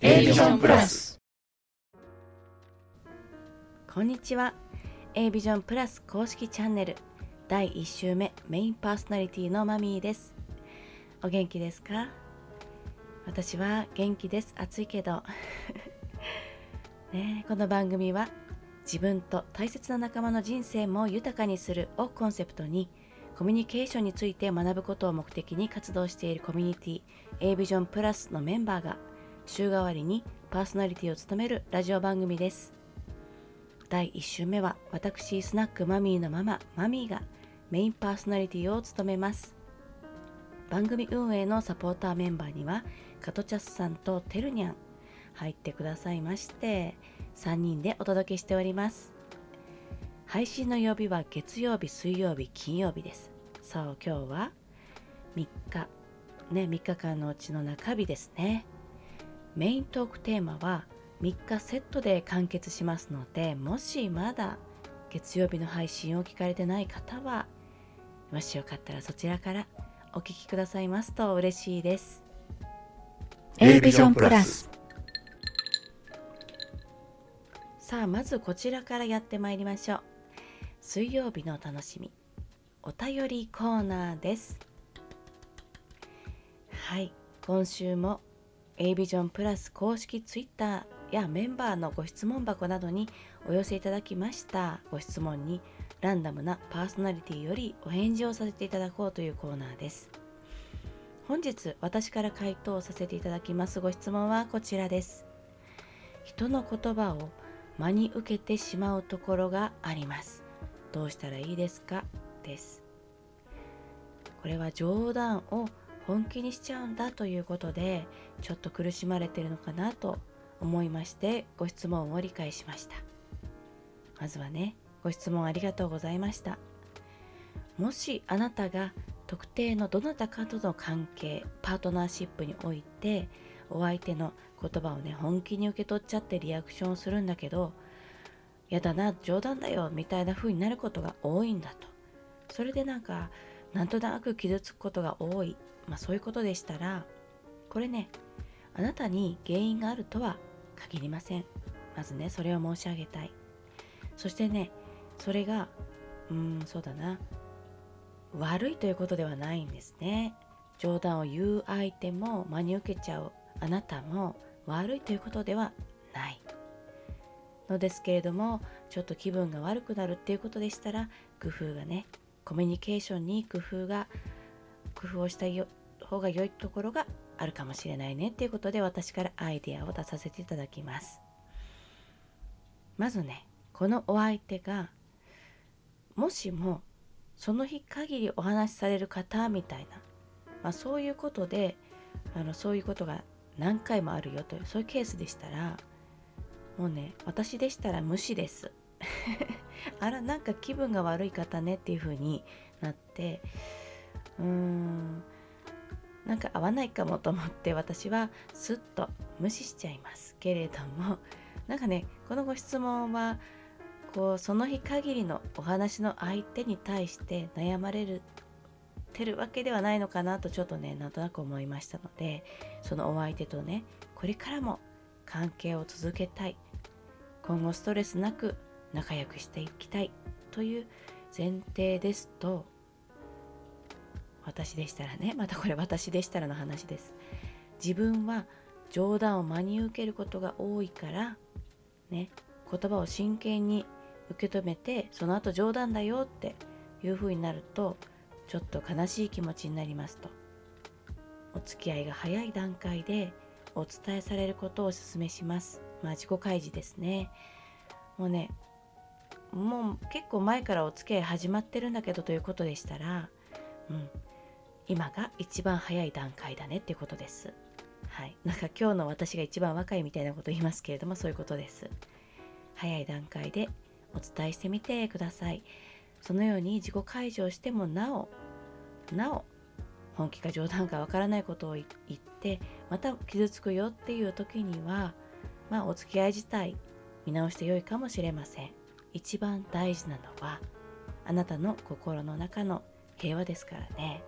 A ビジョンプラス。こんにちは。A ビジョンプラス公式チャンネル。第1週目メインパーソナリティのマミーです。お元気ですか？私は元気です。暑いけど。ねこの番組は自分と大切な仲間の人生も豊かにするをコンセプトにコミュニケーションについて学ぶことを目的に活動しているコミュニティ A ビジョンプラスのメンバーが週替わりにパーソナリティを務めるラジオ番組です。第1週目は私スナックマミーのマママミーがメインパーソナリティを務めます。番組運営のサポーターメンバーにはカトチャスさんとテルニャン入ってくださいまして3人でお届けしております。配信の曜日は月曜日水曜日金曜日です。そう今日は3日。ね3日間のうちの中日ですね。メイントークテーマは3日セットで完結しますのでもしまだ月曜日の配信を聞かれてない方はもしよかったらそちらからお聞きくださいますと嬉しいです。A ビジョンプラス。さあまずこちらからやってまいりましょう。水曜日の楽しみ。お便りコーナーです。はい今週も A ビジョンプラス公式ツイッターやメンバーのご質問箱などにお寄せいただきました。ご質問にランダムなパーソナリティよりお返事をさせていただこうというコーナーです。本日私から回答させていただきますご質問はこちらです。人の言葉を真に受けてしまうところがあります。どうしたらいいですか？です。これは冗談を本気にしちゃうんだということでちょっと苦しまれてるのかなと思いましてご質問を理解しました。まずはねご質問ありがとうございました。もしあなたが特定のどなたかとの関係パートナーシップにおいてお相手の言葉をね本気に受け取っちゃってリアクションするんだけどやだな冗談だよみたいな風になることが多いんだと。それでなんかなんとなく傷つくことが多い。まあそういうことでしたらこれねあなたに原因があるとは限りません。まずねそれを申し上げたい。そしてねそれがうんそうだな。悪いということではないんですね。冗談を言う相手も真に受けちゃうあなたも悪いということではない。のですけれどもちょっと気分が悪くなるっていうことでしたら工夫がねコミュニケーションに工夫が工夫をした方が良いところがあるかもしれないねっていうことで私からアイデアを出させていただきます。まずねこのお相手がもしもその日限りお話しされる方みたいな、まあ、そういうことであのそういうことが何回もあるよというそういうケースでしたらもうね私でしたら無視です。あらなんか気分が悪い方ねっていう風になってうーんなんか合わないかもと思って私はスッと無視しちゃいます。けれどもなんかねこのご質問はこうその日限りのお話の相手に対して悩まれるてるわけではないのかなとちょっとねなんとなく思いましたのでそのお相手とねこれからも関係を続けたい。今後ストレスなく仲良くしていきたいという前提ですと私でしたらねまたこれ私でしたらの話です。自分は冗談を真に受けることが多いからね言葉を真剣に受け止めてその後冗談だよっていう風になるとちょっと悲しい気持ちになりますと。お付き合いが早い段階でお伝えされることをお勧めします。まあ自己開示ですね。もうねもう結構前からお付き合い始まってるんだけどということでしたらうん今が一番早い段階だねっていうことです。はい。なんか今日の私が一番若いみたいなこと言いますけれどもそういうことです。早い段階でお伝えしてみてください。そのように自己開示をしてもなおなお本気か冗談かわからないことを言ってまた傷つくよっていう時にはまあお付き合い自体見直して良いかもしれません。一番大事なのはあなたの心の中の平和ですからね。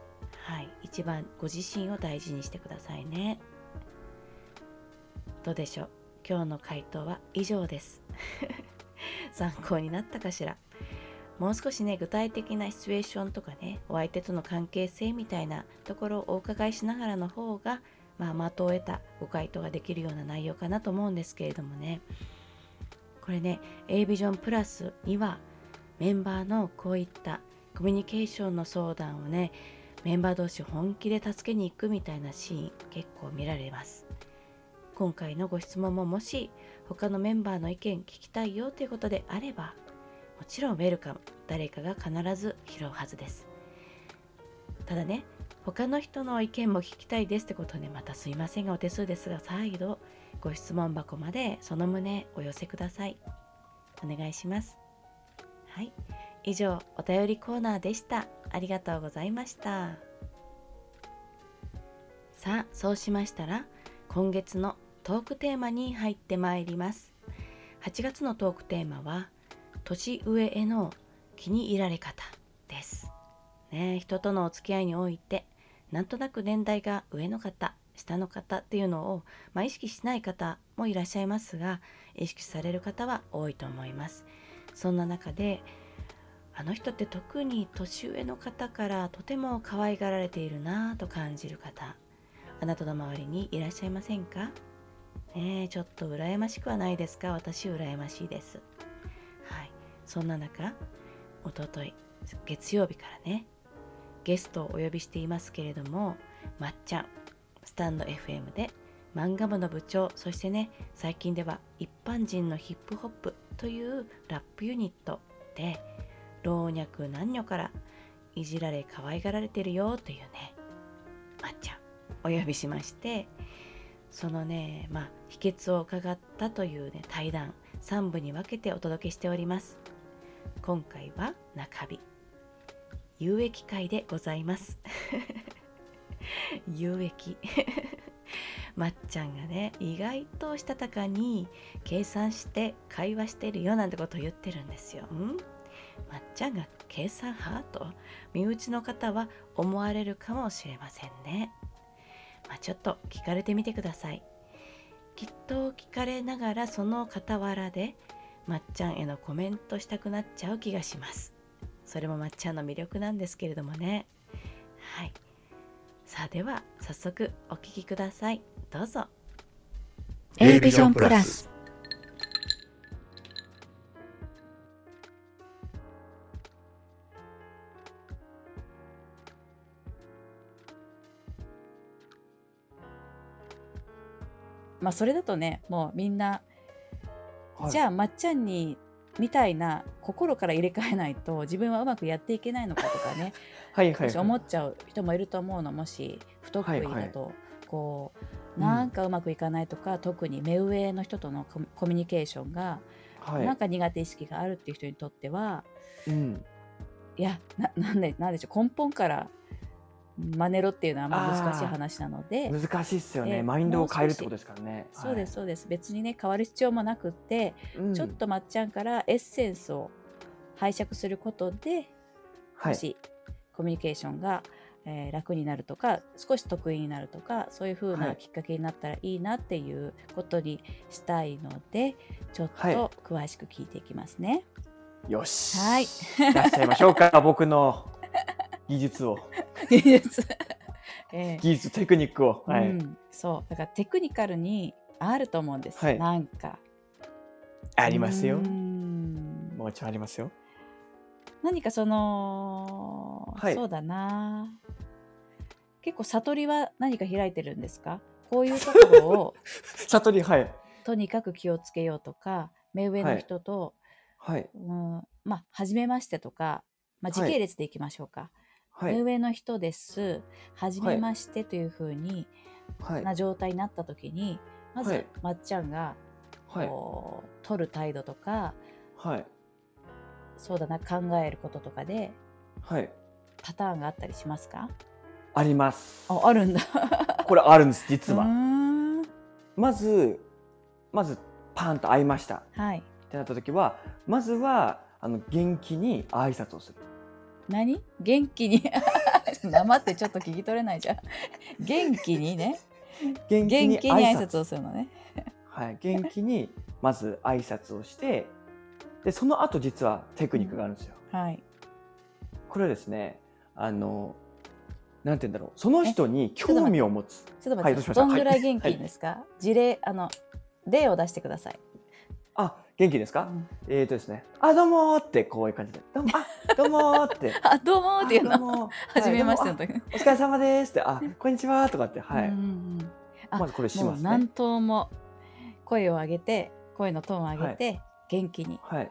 はい。一番ご自身を大事にしてくださいね。どうでしょう？今日の回答は以上です。参考になったかしら？もう少しね具体的なシチュエーションとかねお相手との関係性みたいなところをお伺いしながらの方がまあ的を得たご回答ができるような内容かなと思うんですけれどもね。これね A ビジョンプラスにはメンバーのこういったコミュニケーションの相談をねメンバー同士本気で助けに行くみたいなシーン結構見られます。今回のご質問ももし他のメンバーの意見聞きたいよということであればもちろんウェルカム。誰かが必ず拾うはずです。ただね他の人の意見も聞きたいですってことでまたすいませんがお手数ですが再度ご質問箱までその旨お寄せください。お願いします。はい。以上お便りコーナーでした。ありがとうございました。さあそうしましたら今月のトークテーマに入ってまいります。8月のトークテーマは年上への気に入られ方です。ね人とのお付き合いにおいてなんとなく年代が上の方下の方っていうのを、まあ、意識しない方もいらっしゃいますが意識される方は多いと思います。そんな中であの人って特に年上の方からとても可愛がられているなぁと感じる方。あなたの周りにいらっしゃいませんか？ねえちょっと羨ましくはないですか？私羨ましいです。はい。そんな中おととい月曜日からねゲストをお呼びしていますけれどもまっちゃんスタンド FM で漫画部の部長そしてね最近では一般人のヒップホップというラップユニットで老若男女からいじられ可愛がられてるよというねまっちゃんお呼びしましてそのねまあ秘訣を伺ったというね対談3部に分けてお届けしております。今回は中日有益会でございます。有益。まっちゃんがね意外としたたかに計算して会話してるよなんてことを言ってるんですよ。ん？まっちゃんが計算派？と身内の方は思われるかもしれませんね。まあ、ちょっと聞かれてみてください。きっと聞かれながらその傍らでまっちゃんへのコメントしたくなっちゃう気がします。それもまっちゃんの魅力なんですけれどもね。はい。さあでは早速お聞きください。どうぞ。A ビジョンプラスまあそれだとねもうみんな、はい。じゃあまっちゃんにみたいな心から入れ替えないと自分はうまくやっていけないのかとかね はいはい、思っちゃう人もいると思うのもし不得意だと、こうなんかうまくいかないとか、特に目上の人とのコミコミュニケーションが、はい、なんか苦手意識があるっていう人にとってはうん、いやななんでなんでしょう根本から真似ろっていうのはまあ難しい話なので。難しいっすよね、えマインドを変えるってことですからね。そうですそうです。別にね変わる必要もなくって、はい、ちょっとまっちゃんからエッセンスを拝借することではい、もしコミュニケーションが、えー楽になるとか少し得意になるとかそういう風はない。きっかけになったらいいなっていうことにしたいのでちょっはいと詳しく聞いていきますね。よし、はい。出しちゃいましょうか僕の技術を技術。えー技術テクニックを、はい。うん、そう。だからテクニカルにあると思うんです、はい。なんか。ありますよ。もちろんありますよ。何かその、はい。そうだな。結構悟りは何か開いてるんですか？こういうところを 悟りはい。とにかく気をつけようとか目上の人と、はい。うん。まあ初めましてとか、まあ、時系列でいきましょうか、はい目上の人です。初めましてというふうに、はい。な状態になった時にまず、はい。まっちゃんがはい。こう取る態度とかはい。そうだな考えることとかではい。パターンがあったりしますか？あります。ああるんだ。これあるんです実は。ん。まずまずパーンと会いました。はい。ってなった時はまずはあの元気に挨拶をする何？元気に？生ってちょっと聞き取れないじゃん。元気にね。元元気に挨拶。をするのね。はい、元気にまず挨拶をしてでその後実はテクニックがあるんですよ。はい。これはですねあのなんて言うんだろう。その人に興味を持つ。ちょっとはい待って、どんぐらい元気はいですか、事例、あの、例を出してください。あ元気ですか、うんえーとですねあどうもーってこういう感じでどうもあ どうもーって。あ、どうもーっていうの？あどうもはじめましてはいの時。お疲れ様ですってあこんにちはとかってはい、まずこれしますね何。頭も声を上げて、声のトーンを上げて、元気に。はい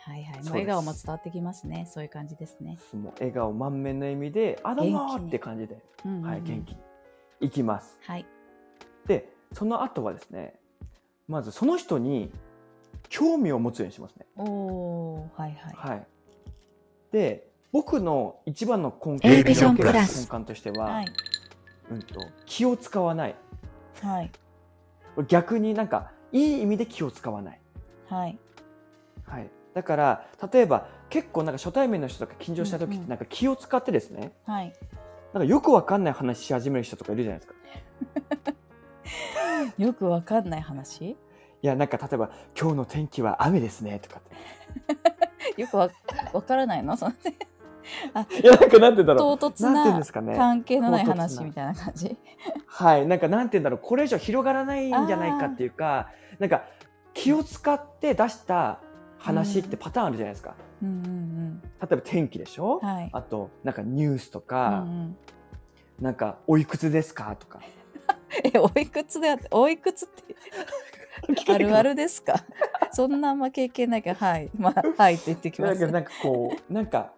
はいはい。笑顔も伝わってきますね。そういう感じですね。もう笑顔満面の笑みであどうもって感じで、うんうんうんはい元気にいきます。はい。でその後はですねまずその人に興味を持つようにしますね。おはいはい。はい、で僕の一番の根 A ビジョン根プラス幹としては、はい。うん、と気を使わないはい。逆になんかいい意味で気を使わない、はい。はい、だから例えば結構なんか初対面の人とか緊張した時うんうんってなんか気を使ってですね、はい。なんかよくわかんない話し始める人とかいるじゃないですか。よくわかんない話？いやなんか例えば「今日の天気は雨ですね」とかって。よくわわからないの？そのいやなんかなんて言うんだろ唐突うな関係のない話みたいな感じ。はい。なんかなんて言うんだろう。これ以上広がらないんじゃないかっていうかなんか気を使って出した話ってパターンあるじゃないですか、うんうん例えば天気でしょ、うん。はい。あとなんかニュースとうんか、うん。なんか「おいくつですか?」とか。え、おいくつでおいくつってあるあるですか？そんなあんま経験ないけど、はい。まあ、はいって言ってきます。だけどなんかこうなんか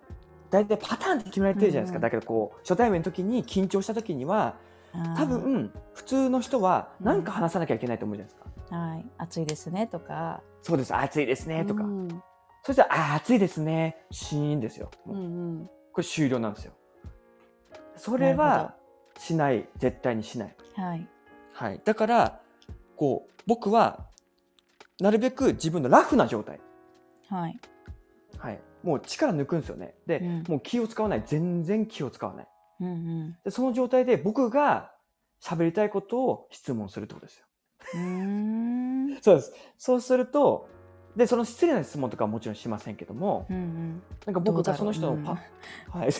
大体パターンって決められてるじゃないですか、うんだけどこう初対面の時に緊張した時には多分普通の人はうん何か話さなきゃいけないと思うじゃないですか。はい。暑いですねとか。そうです暑いですねとか、うんそしたらあー暑いですねシーンですよ。もううんうん。これ終了なんですよ。それはしない絶対にしない。はい。はい、だからこう僕はなるべく自分のラフな状態、はい。はい、もう力抜くんですよね。で、うんもう気を使わない全然気を使わない。うんうん。でその状態で僕が喋りたいことを質問するってことですよ。うーん。そうです。そうするとでその失礼な質問とかはもちろんしませんけども、うんうん。なんか僕がそうの人のうんパ、はい。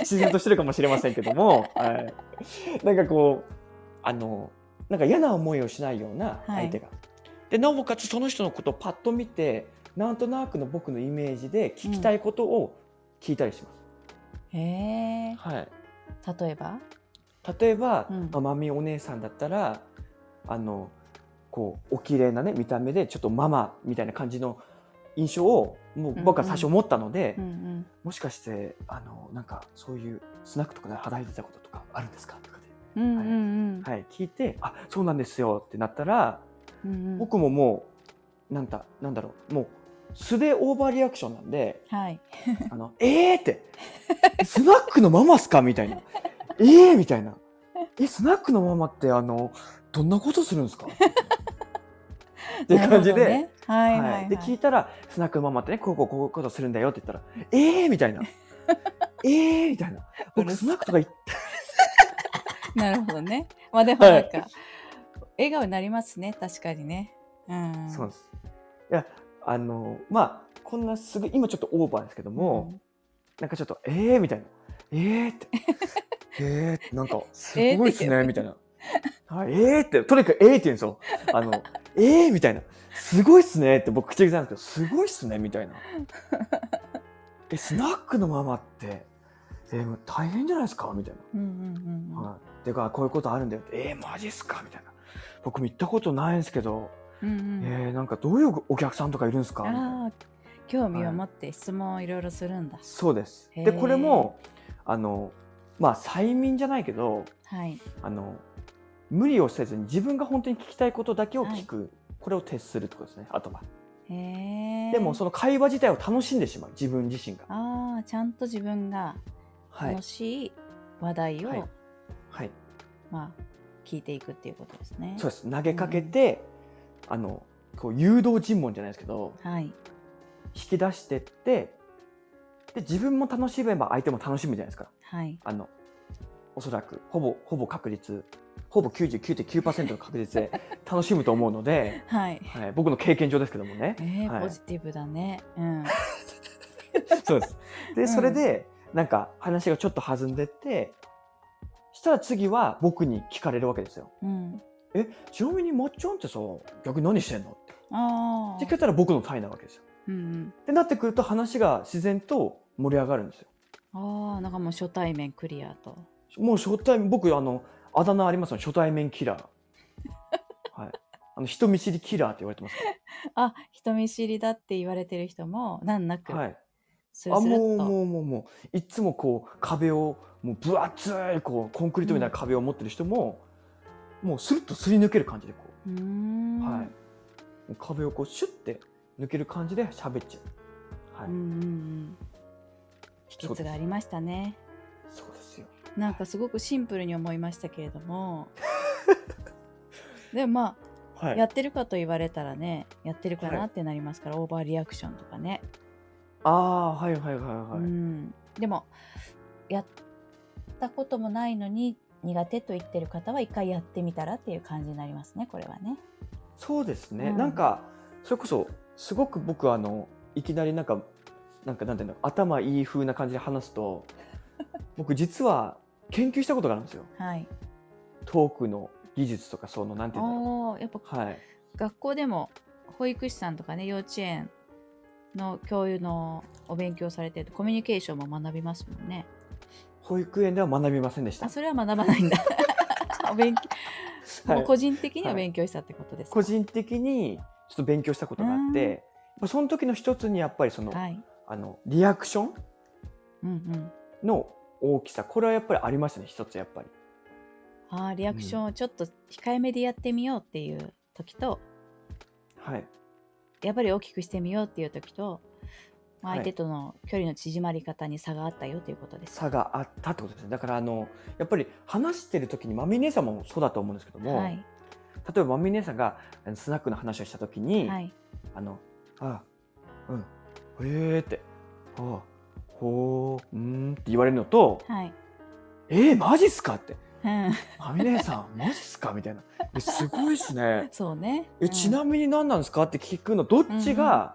自然としてるかもしれませんけども、はい。なんかこう、あの、なんか嫌な思いをしないような相手が。で、なおかつその人のことをパッと見て、なんとなくの僕のイメージで聞きたいことを聞いたりします。へえ。はい。例えば？例えば、うんまあ、マミお姉さんだったら、あの、こう、お綺麗なね、見た目で、ちょっとママみたいな感じの印象を、もう僕は最初思ったので、うんうん。もしかしてあのなんかそういうスナックとかで働いてたこととかあるんですか？とかうんうんうんで、はい、聞いてあそうなんですよってなったら、うんうん。僕ももうなんだなんだろうもう素でオーバーリアクションなんではい。あの えーってスナックのママっすか？みたいな えーみたいなえスナックのママってあのどんなことするんですか？っていう感じで。はいはいはい。で聞いたら「スナックのママってねこうこうこういうことするんだよ」って言ったら「えー!」みたいな「えー!」みたいなう僕スナックとか行っなるほどね。まあでもなんか、笑顔になりますね、確かにね。うん。そうですいやあのまあこんなすぐ今ちょっとオーバーですけども、なんかちょっと「えー!」みたいな「えー!」って「えー!」ってなんか すごいっすねみたいな「はい、えー!」ってとにかく「えー!」って言うんですよあの「えー!」みたいな「すごいっすね」って僕口癖なんですけど「すごいっすね」みたいな「えスナックのママってえー大変じゃないですか?」みたいな。うんうんうんうん。はい、てかこういうことあるんだよ。って「えー、マジっすか?」みたいな「僕も行ったことないんですけど、うんうん。えー、なんかどういうお客さんとかいるんですか?」興味を持って質問をいろいろするんだ。そうです。でこれもあのまあ催眠じゃないけどはい。あの無理をせずに自分が本当に聞きたいことだけを聞く、これを徹するってことですね。あとは。へえ。でもその会話自体を楽しんでしまう。自分自身が。ああ、ちゃんと自分がはい。楽しい話題を、はいはいまあ、聞いていくっていうことですね。そうです投げかけて、あのこう誘導尋問じゃないですけどはい。引き出してってで自分も楽しめば相手も楽しむじゃないですかはい。あのおそらくほぼほぼ確率ほぼ99.9%の確率で 楽しむと思うので、はい。はい、僕の経験上ですけどもね。えーはいポジティブだね。うん。そうです。で、うんそれで、なんか話がちょっと弾んでって、したら次は僕に聞かれるわけですよ。うん。え、ちなみにまっちゃんってさ、逆に何してんのって。ああって聞。いたら僕のタイなわけですよ。うんうん。ってなってくると話が自然と盛り上がるんですよ。ああ、なんかもう初対面クリアと。もう初対面、僕、あの、あだ名ありますよ。初対面キラー。はい。あの、人見知りキラーって言われてますかあ、人見知りだって言われてる人も難なくら。はい。スルあ、スルっと。もう、もう、もう、もう、いつもこう、壁を、もう、分厚い、こう、コンクリートみたいな壁を持ってる人も、もう、スルッとすり抜ける感じで、こうーう、ん。はい。もう壁をこう、シュッて抜ける感じで喋っちゃう。はい。うんうんうん。秘訣がありましたね。そうですよ。なんかすごくシンプルに思いましたけれども。でもまあ、はい。やってるかと言われたらね、やってるかなってなりますから、オーバーリアクションとかね。ああ、はい、はい、はい、はい。うん。でも、やったこともないのに苦手と言ってる方は一回やってみたらっていう感じになりますね、これはね。そうですね、うんなんかそれこそすごく僕あのいきなりなんかなんかなんていうの頭いい風な感じで話すと 僕実は研究したことがあるんですよはい。トークの技術とかそのなんていうんだろおーやっぱうはい学校でも保育士さんとかね幼稚園の教諭のお勉強されてるとコミュニケーションも学びますもんね。保育園では学びませんでしたあそれは学ばないんだ。お勉強はい個人的には勉強したってことですか？個人的にちょっと勉強したことがあっうんてやっぱその時の一つにやっぱりその,、はい。あのリアクション？うんうん。の大きさこれはやっぱりありましたね一つやっぱりあーリアクションをちょっと控えめでやってみようっていう時と、はいやっぱり大きくしてみようっていう時と、相手との距離の縮まり方に差があったよということです。差があったってことですねだからあのやっぱり話してる時にまみ姉さんもそうだと思うんですけども、はい。例えばまみ姉さんがスナックの話をした時に、はい。あのあうんへえってあほううーんって言われるのとはい。えー、マジっすか？ってうん。まみ姉さんマジっすか？みたいなえすごいっすねそうね。えちなみに何なんですか？って聞くのどっちが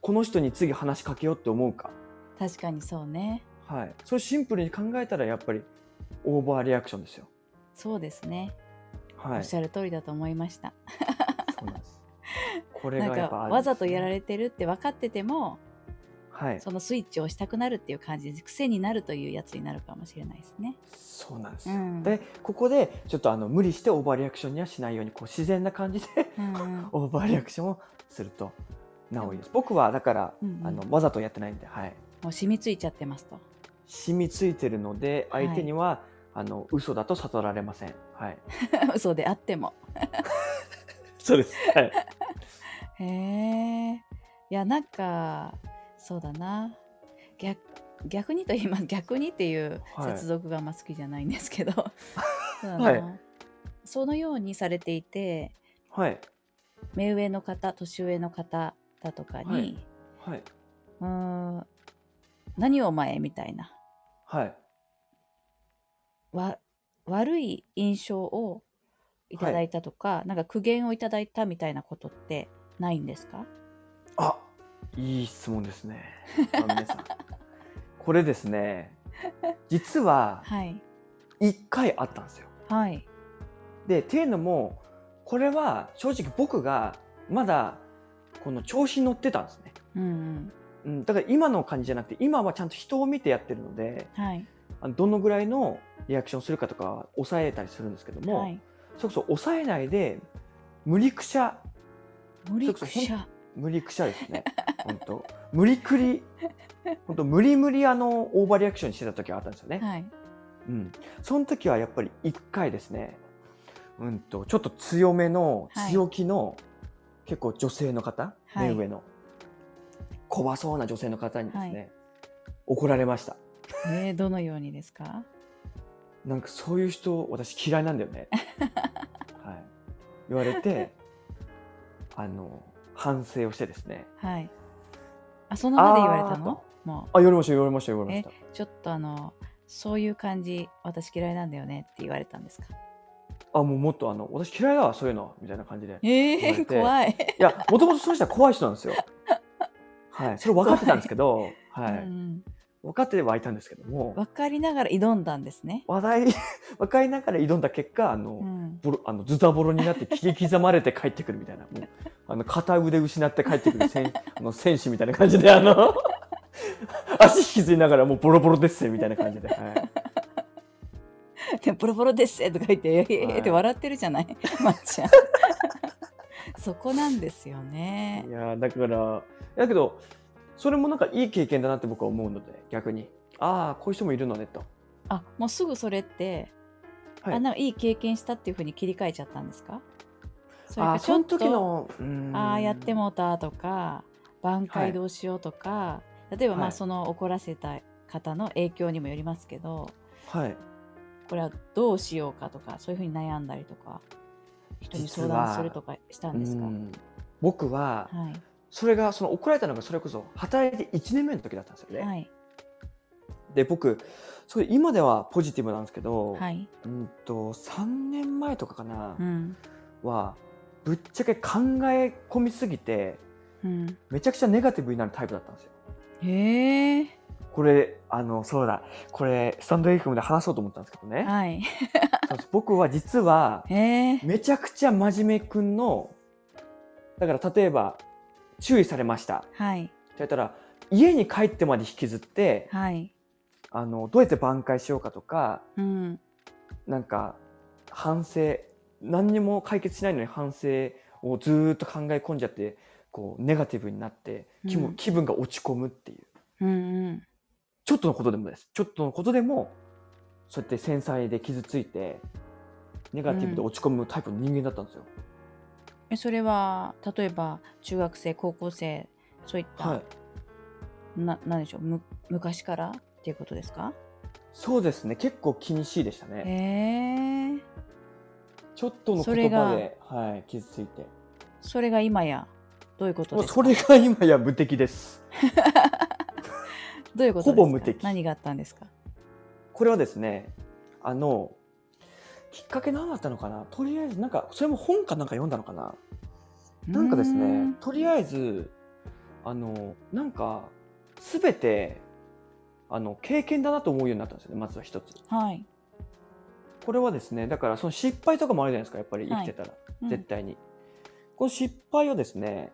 この人に次話しかけようって思うか、うん確かにそうね。はい、それシンプルに考えたらやっぱりオーバーリアクションですよ。そうですね。はい、おっしゃる通りだと思いました。そうなんです。これがねかわざとやられてるって分かっててもはい、そのスイッチを押したくなるっていう感じで癖になるというやつになるかもしれないですね。そうなんですよ。うんでここでちょっとあの無理してオーバーリアクションにはしないようにこう自然な感じで オーバーリアクションをするとなおいいです。僕はだから、うんうんあのわざとやってないんで、はい、もう染みついちゃってますと。染みついてるのではい相手には、あの嘘だと悟られません。はい、嘘であっても。そうです。はい、へえ。いやなんかそうだな。逆逆にと言います逆にっていうはい。接続があんま好きじゃないんですけど、そうだな。はい。そのようにされていてはい、目上の方年上の方だとかに、はい。はい、うーん何をお前みたいな。はい。わ悪い印象をいただいたとか、なんか苦言をいただいたみたいなことってないんですか？あいい質問ですね。あ皆さん。これですね。実ははい。1回あったんですよ。はい。でっていうのもこれは正直僕がまだこの調子に乗ってたんですね。うんうん。うん、だから今の感じじゃなくて今はちゃんと人を見てやってるのではい。あのどのぐらいのリアクションするかとかは抑えたりするんですけども、はい。それこそ抑えないで無理くしゃ。無理くしゃ無理くしゃですね。本当。無理くり本当無理無理あのオーバーリアクションしてた時があったんですよね、はい。うん、その時はやっぱり一回ですね。うんとちょっと強めのはい。強気の、結構女性の方、はい。目上の。怖そうな女性の方にですね、はい。怒られました。えー、どのようにですか？なんかそういう人私嫌いなんだよね、はい、言われてあの反省をしてですね。はい。あその場で言われたの？ともあ。言われました言われました言われました。うちょっとあのそういう感じ私嫌いなんだよねって言われたんですか？あもうもっとあの私嫌いだわそういうのみたいな感じでえー、怖い。いやもともとその人は怖い人なんですよ。はい。それ分かってたんですけどはい、うん分かってはいたんですけども分かりながら挑んだんですね。話題 分かりながら挑んだ結果あの、うん、ボロあのズタボロになって切り刻まれて帰ってくるみたいなもうあの片腕失って帰ってくる戦 あの戦士みたいな感じであの 足引きずりながらもうボロボロですみたいな感じで、はい、でボロボロですとか言って、えーはいって笑ってるじゃない、まっちゃん。そこなんですよねい。やだからだけどそれもなんかいい経験だなって僕は思うので逆に。ああこういう人もいるのねと、あ、もうすぐそれって、はい、あなんかいい経験したっていうふうに切り替えちゃったんですか？それかあーその時ちょっとああやってもうたとか挽回どうしようとか、例えばまはい。あその怒らせた方の影響にもよりますけどはい。これはどうしようかとかそういうふうに悩んだりとか人に相談するとかしたんですか、うん僕ははいそれがその怒られたのがそれこそ働いて1年目の時だったんですよね、はい。で僕それ今ではポジティブなんですけど、はい、うんと3年前とかかな、うん。はぶっちゃけ考え込みすぎてうん、めちゃくちゃネガティブになるタイプだったんですよ。へえ。これあのそうだ。これスタンド FM で話そうと思ったんですけどね、はい。僕は実はめちゃくちゃ真面目くんのだから例えば注意されました。ってはい。言ったら家に帰ってまで引きずってはい。あのどうやって挽回しようかとかうん。なんか反省何にも解決しないのに反省をずーっと考え込んじゃってこうネガティブになって気も、うん。気分が落ち込むっていう。うんうん。ちょっとのことでもです。ちょっとのことでもそうやって繊細で傷ついてネガティブで落ち込むタイプの人間だったんですよ。えそれは例えば中学生高校生そういった、はい、ななんでしょうむ昔から？っていうことですか？そうですね。結構気にしいでしたへね。え。ちょっとのそれが言葉で、はい、傷ついて。それが今やどういうこともうですか？それが今や無敵です。どういうことですか？ほぼ無敵。何があったんですか？これはですねあのきっかけ何だったのかな？とりあえずなんかそれも本かなんか読んだのかな？なんかですねんとりあえずあのなんか全てあの経験だなと思うようになったんですよねまずは一つ。はい、これはですねだからその失敗とかもあるじゃないですかやっぱり生きてたら、うん。絶対に。この失敗をですね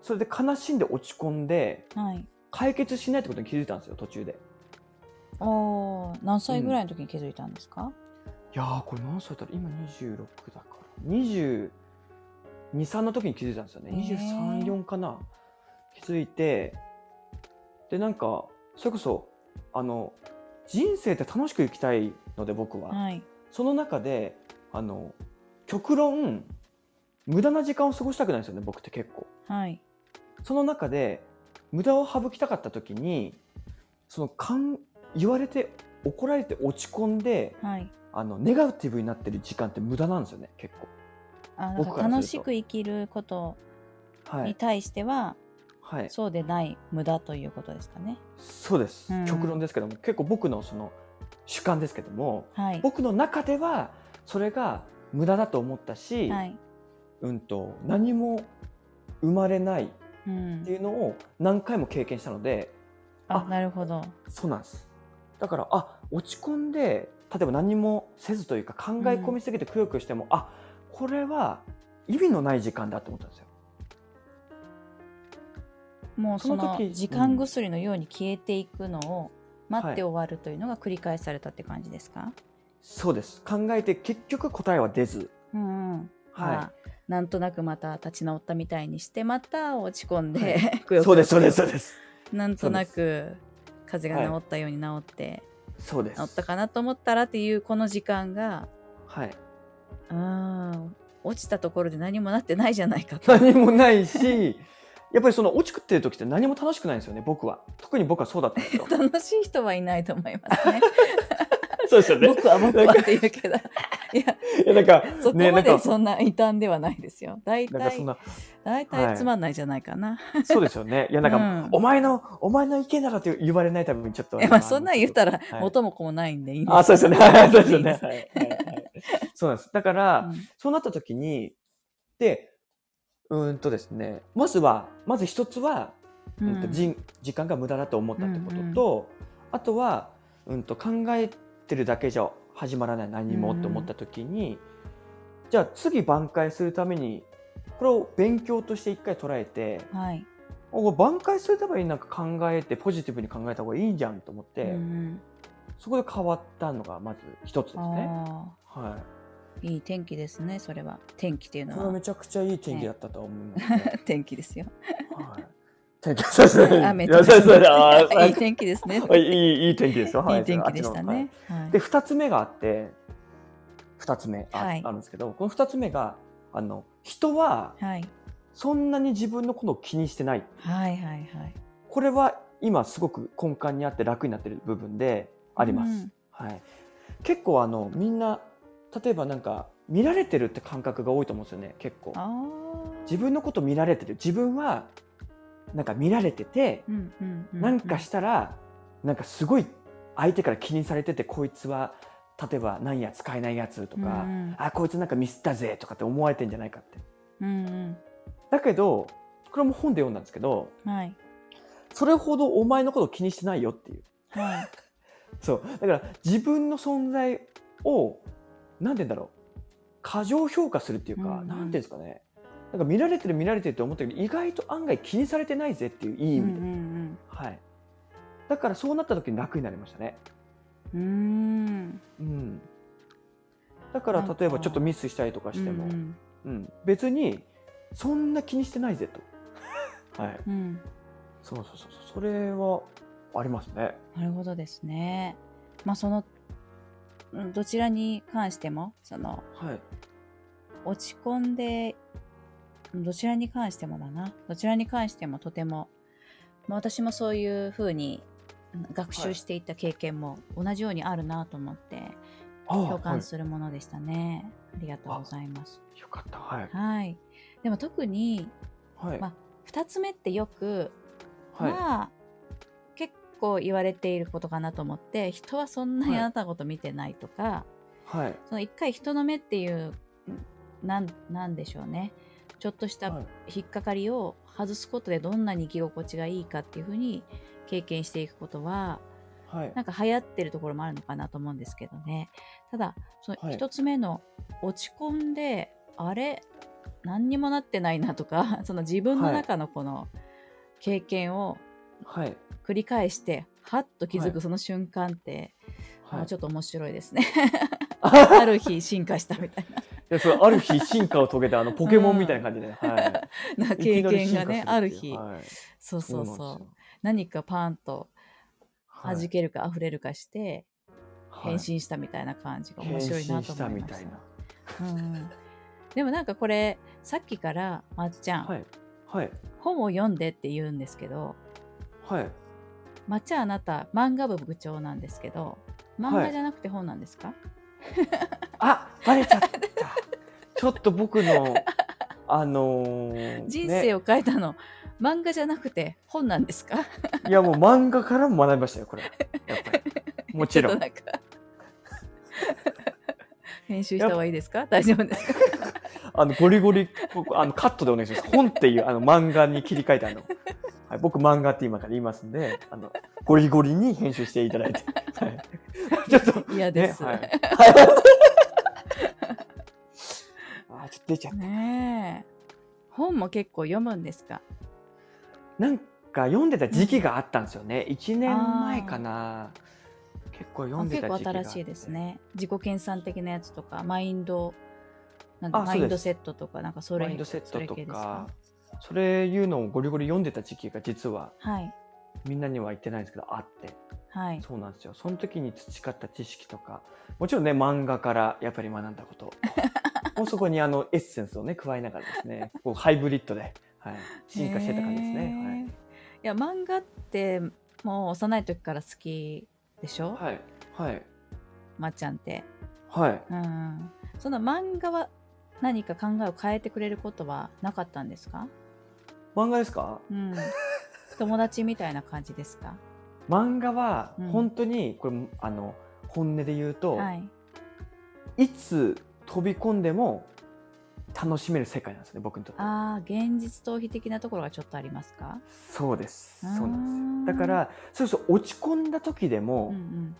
それで悲しんで落ち込んではい。解決しないってことに気づいたんですよ途中で。おー何歳ぐらいの時に気づいたんですか、いやーこれ何歳だった？ら今26だから。223の時に気づいたんですよね。へー。234かな。気づいて。でなんかそれこそあの人生って楽しく生きたいので僕は、はい。その中であの極論無駄な時間を過ごしたくないんですよね僕って結構。はい。その中で無駄を省きたかった時にそのかん言われて怒られて落ち込んではいあのネガティブになってる時間って無駄なんですよね結構。あだ僕かから楽しく生きることはい、に対しては、はい、そうでない無駄ということですかね。そうです、うん。極論ですけども結構僕のその主観ですけどもはい。僕の中ではそれが無駄だと思ったし、はい、うんと何も生まれないうん。っていうのを何回も経験したのでああなるほど。そうなんです。だからあ落ち込んで例えば何もせずというか考え込みすぎてくよくよしても、あこれは意味のない時間だと思ったんですよ。もうその時時間薬のように消えていくのを待って終わるというのが繰り返されたって感じですか、そうです。考えて結局答えは出ず。うんうん。まはあなんとなくまた立ち直ったみたいにしてまた落ち込んで、はい。そうですそうですそうです。なんとなく風邪が治ったように治って、そうです治ったかなと思ったらっていうこの時間がはいうん落ちたところで何もなってないじゃないかと。何もないし やっぱりその落ちくってる時って何も楽しくないんですよね僕は特に僕はそうだったんですよ 楽しい人はいないと思いますね。そうですよ僕は僕はって言うけど。いや、いやなんかそこまでそんな異端ではないですよ。大体、なんかそんな大体つまんないじゃないかな。そうですよね。いやなんか、うん。お前のお前の意見ならって言われないためにちょっと。まあそんなん言ったらはい。元も子もないんでいいんですあそうですよね。はいそうですよね。はいはいはい。そうなんです。だから、うん。そうなった時に、で、うーんとですね、まずは、まず一つは、うん。とじん時間が無駄だと思ったってことと、あとは、うん、と考えてるだけじゃ始まらない何もって思った時に、じゃあ次挽回するためにこれを勉強として一回捉えて、はい。お挽回するためになんか考えてポジティブに考えた方がいいんじゃんと思って、うんそこで変わったのがまず一つですうん、ね。あはい、あ、いい天気ですね、それは。天気っていうのはこれはめ。ちゃくちゃいい天気だったと思いますね。天気ですよ。はい、天気そうですね。雨いやそうですねあーいい天気ですね。はいいいいい天気ですよ。はいい天気でしたね。はいで2つ目があって2つ目あ,、はいあるんですけどこの2つ目があの人ははい。そんなに自分のことを気にしてないはいはいはい。これは今すごく根幹にあって楽になってる部分であります。うんはい、結構あのみんな例えばなんか見られてるって感覚が多いと思うんですよね結構。自分のこと見られてる自分はなんか見られてて、うんうんうなんかしたらなんかすごい相手から気にされててこいつは例えば何や使えないやつとか、うんあこいつなんかミスったぜとかって思われてんじゃないかってうんだけどこれも本で読んだんですけどうん。はい。それほどお前のことを気にしてないよっていう。はい。そう。だから自分の存在を何て言うんだろう。過剰評価するっていうか、うんうん。なんていうんですかねなんか見られてる見られてるって思ったけど意外と案外気にされてないぜっていういい意味で、うんはい、だからそうなった時に楽になりましたね、うんうん。うん、だから例えばちょっとミスしたりとかうしても、んうん別にそんな気にしてないぜと、はい、うん。うん。そうそうそう。それはありますね。なるほどですね。まあそのうんどちらに関してもそのはい。落ち込んでどちらに関してもだな。どちらに関してもとても、まあ、私もそういうふうにうん学習していった経験も同じようにあるなと思ってあ共は感するものでしたね。ありがとうございます。い、よかった。はい。はい。でも特にはい、まあ2つ目ってよくはい、まあ結構言われていることかなと思って人はそんなにはい。あなたのこと見てないとか、はい。その一回人の目っていうんなんなんでしょうねちょっとしたはい。引っかかりを外すことでどんなに生き心地がいいかっていうふうに経験していくことははい。なんか流行ってるところもあるのかなと思うんですけどね。ただそのはい。一つ目の落ち込んで、あれ？何にもなってないなとか その自分の中のこの経験をはい。繰り返してはっと気づはい。くその瞬間って、はい。あちょっと面白いですね。ある日進化したみたいでそれある日進化を遂げたあのポケモンみたいな感じで、はい、な経験がねある日、はい、そうそうそう。何かパーンとはい。弾けるか溢れるかして、はい。変身したみたいな感じが面白いなと思いましたしたみたいな。うんうん。でもなんかこれさっきからまっちゃん、はい。はい。本を読んでって言うんですけどはい。まっちゃんあなた漫画部部長なんですけど漫画じゃなくて本なんですか、あバレちゃったちょっと僕の あのーね。人生を変えたの、漫画じゃなくて本なんですか？いやもう漫画からも学びましたよこれ。やっぱり。もちろん。編集した方がいいですか？大丈夫ですか？あのゴリゴリあのカットでお願いします。本っていうあの漫画に切り替えてあの、はい、僕漫画って今から言いますんであのゴリゴリに編集していただいて、はい、ちょっと嫌です。ねはい。あちょっと出ちゃったねえ本も結構読むんですか？なんか読んでた時期があったんですよね。1年前かな。結構読あんで結構た時期があって。新しいです。ね。自己研鑽的なやつとか、マインド、なんかマインドセットとか、なんかそれマインドセットとか、それいうのをゴリゴリ読んでた時期が実ははい。みんなには言ってないんですけどあって、はい。そうなんですよ。その時に培った知識とか、もちろんね漫画からやっぱり学んだこと、もうそこにあのエッセンスをね加えながらですね、こうハイブリッドで、はい、進化してた感じですへね。えいや、漫画ってもう幼い時から好きでしょ、はい、はい、はい、まっちゃんって。はい。うん。その漫画は何か考えを変えてくれることはなかったんですか？漫画ですか？うん。友達みたいな感じですか？漫画はうん本当にこれ、あの本音で言うと、はい。いつ飛び込んでも楽しめる世界なんですね僕にとって。ああ現実逃避的なところがちょっとありますか？そうです。そうなんです。だからそうそう落ち込んだ時でも、うんうん。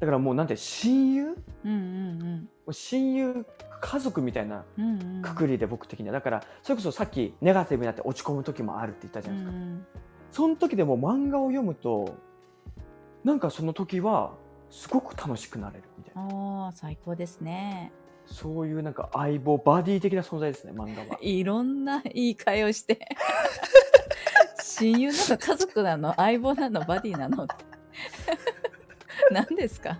だからもうなんて親友？もうんうんう親友家族みたいなうんうん。うんくくりで僕的には。だからそれこそさっきネガティブになって落ち込む時もあるって言ったじゃないですか、うんその時でも漫画を読むとなんかその時はすごく楽しくなれるみたいな。ああ最高ですねそういうなんか相棒バディ的な存在ですね漫画は。いろんな言い換えをして。親友なの家族なの？相棒なの？バディなの？って。何ですか？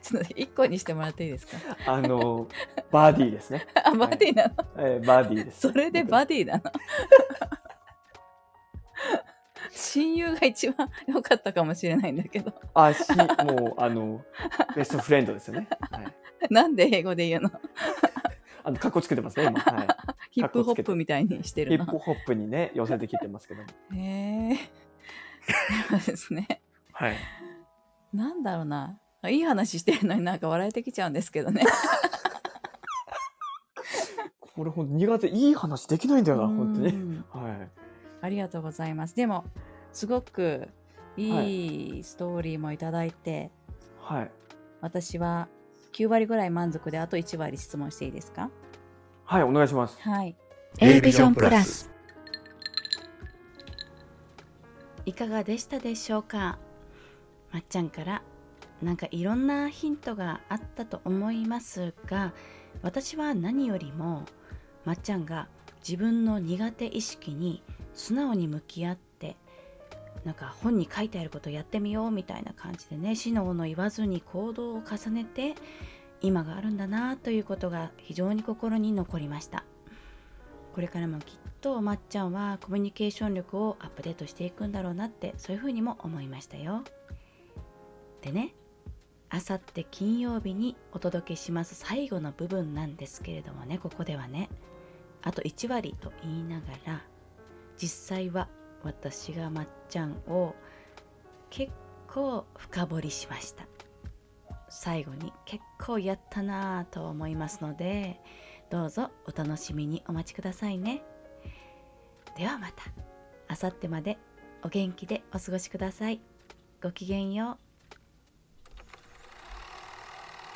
ちょっと一個にしてもらっていいですか？あのバディですね、あバディなの、えーバディです。それでバディなの？親友が一番良かったかもしれないんだけど。あしもうあのベストフレンドですよね、はい、なんで英語で言うの？あのかっこつけてますね今、はい、ヒップホップみたいにしてヒるの。ップホップにね寄せてきてますけどへえ。そうですね。はい。なんだろうな。いい話してるのになんか笑えてきちゃうんですけどね。これほんと苦手。いい話できないんだよな本当に。うんはい。ありがとうございます。でも、すごくいい。ストーリーもいただいて、はい。私は9割ぐらい満足で、あと1割質問していいですか？はいお願いします。はい。A ビジョンプラスいかがでしたでしょうか？まっちゃんからなんかいろんなヒントがあったと思いますが私は何よりもまっちゃんが自分の苦手意識に素直に向き合ってなんか本に書いてあることをやってみようみたいな感じでね死のの言わずに行動を重ねて今があるんだなということが非常に心に残りました。これからもきっとまっちゃんはコミュニケーション力をアップデートしていくんだろうなってそういうふうにも思いましたよ。でねあさって金曜日にお届けします最後の部分なんですけれどもねここではねあと1割と言いながら実際は私がまっちゃんを結構深掘りしました。最後に結構やったなぁと思いますのでどうぞお楽しみにお待ちくださいね。ではまた。あさってまでお元気でお過ごしください。ごきげんよう。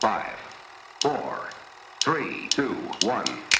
5 4 3 2 1